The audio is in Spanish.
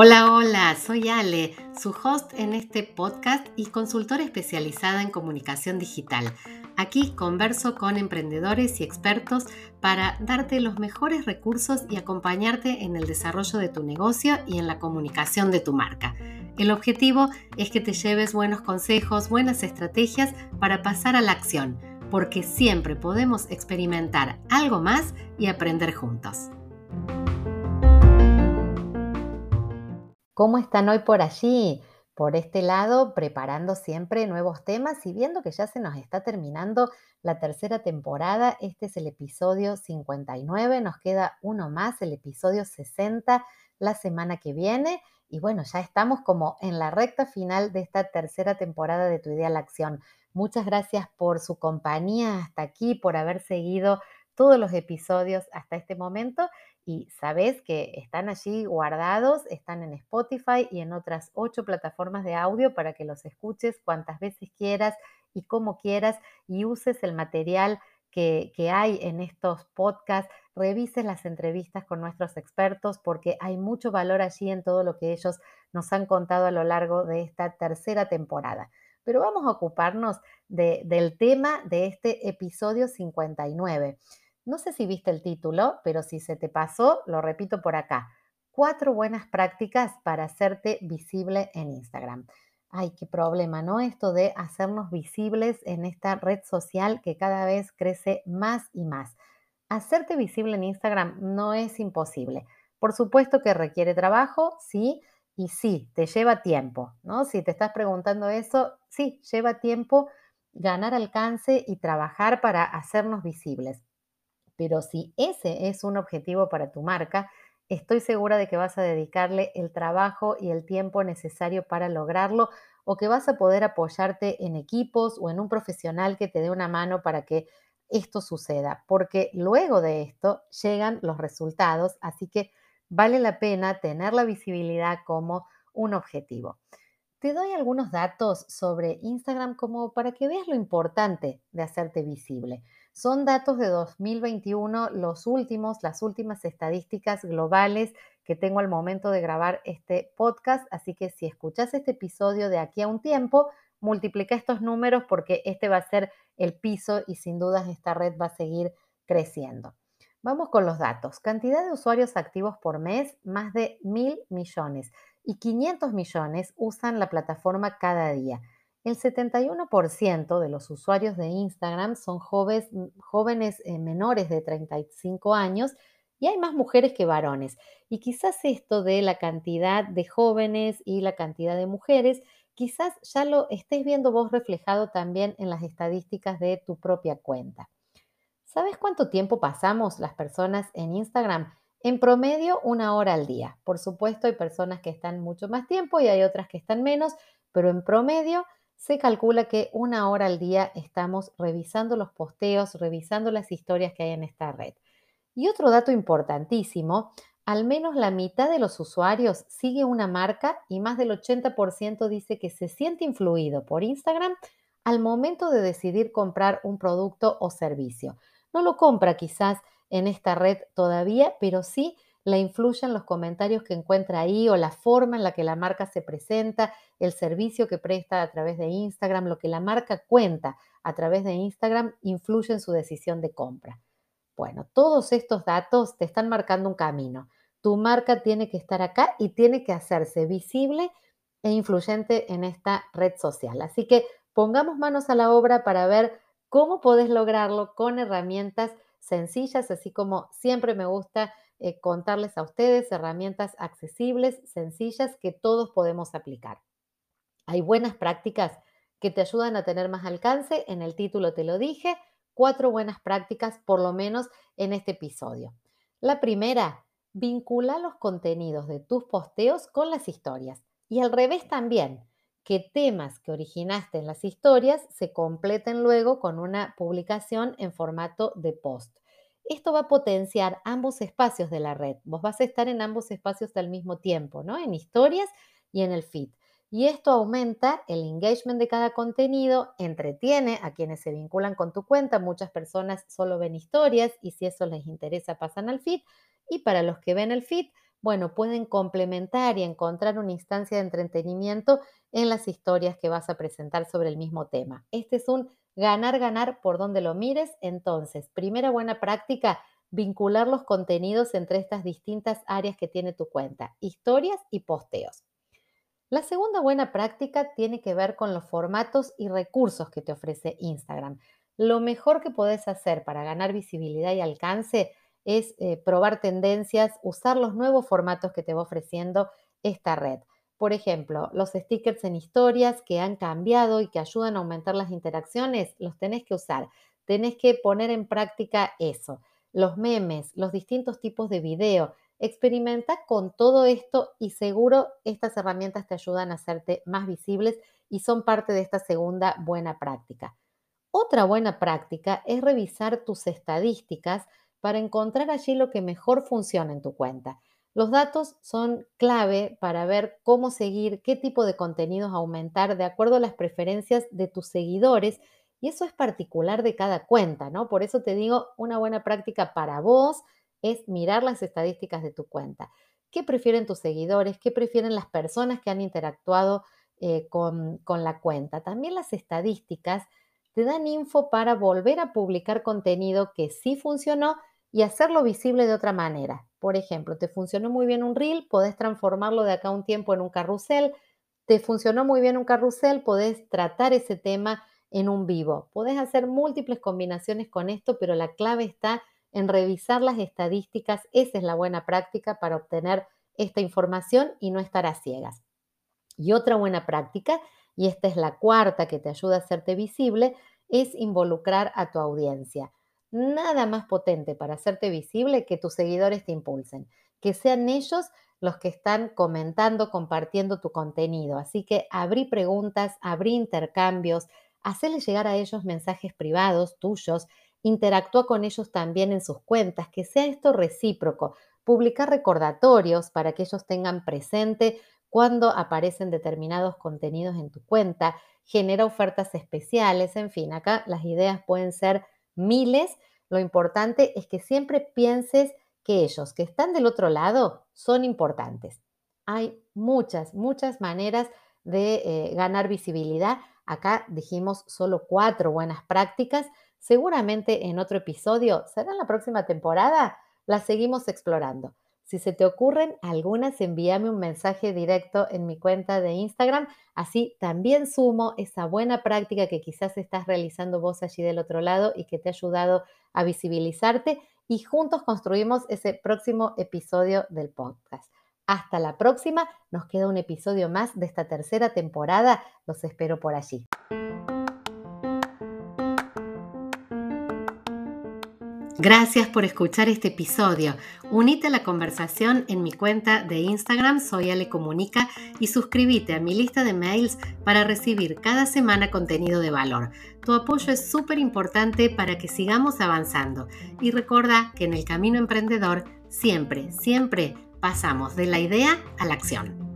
Hola, hola, soy Ale, su host en este podcast y consultora especializada en comunicación digital. Aquí converso con emprendedores y expertos para darte los mejores recursos y acompañarte en el desarrollo de tu negocio y en la comunicación de tu marca. El objetivo es que te lleves buenos consejos, buenas estrategias para pasar a la acción, porque siempre podemos experimentar algo más y aprender juntos. ¿Cómo están hoy por allí? Por este lado, preparando siempre nuevos temas y viendo que ya se nos está terminando la tercera temporada. Este es el episodio 59, nos queda uno más, el episodio 60, la semana que viene. Y bueno, ya estamos como en la recta final de esta tercera temporada de Tu Idea a la Acción. Muchas gracias por su compañía hasta aquí, por haber seguido todos los episodios hasta este momento y sabes que están allí guardados, están en Spotify y en otras ocho plataformas de audio para que los escuches cuantas veces quieras y como quieras y uses el material que, que, hay en estos podcasts, revises las entrevistas con nuestros expertos porque hay mucho valor allí en todo lo que ellos nos han contado a lo largo de esta tercera temporada. Pero vamos a ocuparnos de, del tema de este episodio 59. No sé si viste el título, pero si se te pasó, lo repito por acá. Cuatro buenas prácticas para hacerte visible en Instagram. Ay, qué problema, ¿no? Esto de hacernos visibles en esta red social que cada vez crece más y más. Hacerte visible en Instagram no es imposible. Por supuesto que requiere trabajo, sí, y sí, te lleva tiempo, ¿no? Si te estás preguntando eso, sí, lleva tiempo ganar alcance y trabajar para hacernos visibles. Pero si ese es un objetivo para tu marca, estoy segura de que vas a dedicarle el trabajo y el tiempo necesario para lograrlo o que vas a poder apoyarte en equipos o en un profesional que te dé una mano para que esto suceda, porque luego de esto llegan los resultados, así que vale la pena tener la visibilidad como un objetivo. Te doy algunos datos sobre Instagram como para que veas lo importante de hacerte visible. Son datos de 2021, los últimos, las últimas estadísticas globales que tengo al momento de grabar este podcast. Así que si escuchas este episodio de aquí a un tiempo, multiplica estos números porque este va a ser el piso y sin dudas esta red va a seguir creciendo. Vamos con los datos. Cantidad de usuarios activos por mes, más de mil millones. Y 500 millones usan la plataforma cada día. El 71% de los usuarios de Instagram son jóvenes, jóvenes eh, menores de 35 años y hay más mujeres que varones. Y quizás esto de la cantidad de jóvenes y la cantidad de mujeres, quizás ya lo estés viendo vos reflejado también en las estadísticas de tu propia cuenta. ¿Sabes cuánto tiempo pasamos las personas en Instagram? En promedio, una hora al día. Por supuesto, hay personas que están mucho más tiempo y hay otras que están menos, pero en promedio se calcula que una hora al día estamos revisando los posteos, revisando las historias que hay en esta red. Y otro dato importantísimo, al menos la mitad de los usuarios sigue una marca y más del 80% dice que se siente influido por Instagram al momento de decidir comprar un producto o servicio. No lo compra quizás en esta red todavía, pero sí la influyen los comentarios que encuentra ahí o la forma en la que la marca se presenta, el servicio que presta a través de Instagram, lo que la marca cuenta a través de Instagram influye en su decisión de compra. Bueno, todos estos datos te están marcando un camino. Tu marca tiene que estar acá y tiene que hacerse visible e influyente en esta red social. Así que pongamos manos a la obra para ver cómo podés lograrlo con herramientas sencillas, así como siempre me gusta eh, contarles a ustedes herramientas accesibles, sencillas, que todos podemos aplicar. Hay buenas prácticas que te ayudan a tener más alcance. En el título te lo dije, cuatro buenas prácticas por lo menos en este episodio. La primera, vincula los contenidos de tus posteos con las historias. Y al revés también, que temas que originaste en las historias se completen luego con una publicación en formato de post. Esto va a potenciar ambos espacios de la red. Vos vas a estar en ambos espacios al mismo tiempo, ¿no? En historias y en el feed. y esto aumenta el engagement de cada contenido, entretiene a quienes se vinculan con tu cuenta. Muchas personas solo ven historias y si eso les interesa pasan al feed. Y para los que ven el feed, bueno, pueden complementar y encontrar una instancia de entretenimiento en las historias que vas a presentar sobre el mismo tema. Este es un ganar, ganar por donde lo mires. Entonces, primera buena práctica, vincular los contenidos entre estas distintas áreas que tiene tu cuenta, historias y posteos. La segunda buena práctica tiene que ver con los formatos y recursos que te ofrece Instagram. Lo mejor que puedes hacer para ganar visibilidad y alcance es eh, probar tendencias, usar los nuevos formatos que te va ofreciendo esta red. Por ejemplo, los stickers en historias que han cambiado y que ayudan a aumentar las interacciones, los tenés que usar. Tenés que poner en práctica eso. Los memes, los distintos tipos de video, Experimenta con todo esto y seguro estas herramientas te ayudan a hacerte más visibles y son parte de esta segunda buena práctica. Otra buena práctica es revisar tus estadísticas para encontrar allí lo que mejor funciona en tu cuenta. Los datos son clave para ver cómo seguir, qué tipo de contenidos aumentar de acuerdo a las preferencias de tus seguidores y eso es particular de cada cuenta, ¿no? Por eso te digo, una buena práctica para vos es mirar las estadísticas de tu cuenta. ¿Qué prefieren tus seguidores? ¿Qué prefieren las personas que han interactuado eh, con, con la cuenta? También las estadísticas te dan info para volver a publicar contenido que sí funcionó y hacerlo visible de otra manera. Por ejemplo, te funcionó muy bien un reel, podés transformarlo de acá a un tiempo en un carrusel. Te funcionó muy bien un carrusel, podés tratar ese tema en un vivo. Podés hacer múltiples combinaciones con esto, pero la clave está en revisar las estadísticas. Esa es la buena práctica para obtener esta información y no estar a ciegas. Y otra buena práctica, y esta es la cuarta que te ayuda a hacerte visible, es involucrar a tu audiencia. Nada más potente para hacerte visible que tus seguidores te impulsen, que sean ellos los que están comentando, compartiendo tu contenido. Así que abrí preguntas, abrí intercambios, hacerle llegar a ellos mensajes privados tuyos interactúa con ellos también en sus cuentas, que sea esto recíproco, publicar recordatorios para que ellos tengan presente cuando aparecen determinados contenidos en tu cuenta, genera ofertas especiales, en fin, acá las ideas pueden ser miles. Lo importante es que siempre pienses que ellos que están del otro lado son importantes. Hay muchas, muchas maneras de eh, ganar visibilidad. Acá dijimos solo cuatro buenas prácticas, Seguramente en otro episodio, será en la próxima temporada, las seguimos explorando. Si se te ocurren algunas, envíame un mensaje directo en mi cuenta de Instagram. Así también sumo esa buena práctica que quizás estás realizando vos allí del otro lado y que te ha ayudado a visibilizarte y juntos construimos ese próximo episodio del podcast. Hasta la próxima, nos queda un episodio más de esta tercera temporada. Los espero por allí. Gracias por escuchar este episodio. Unite a la conversación en mi cuenta de Instagram Soy Ale Comunica y suscríbete a mi lista de mails para recibir cada semana contenido de valor. Tu apoyo es súper importante para que sigamos avanzando. Y recuerda que en el camino emprendedor siempre, siempre pasamos de la idea a la acción.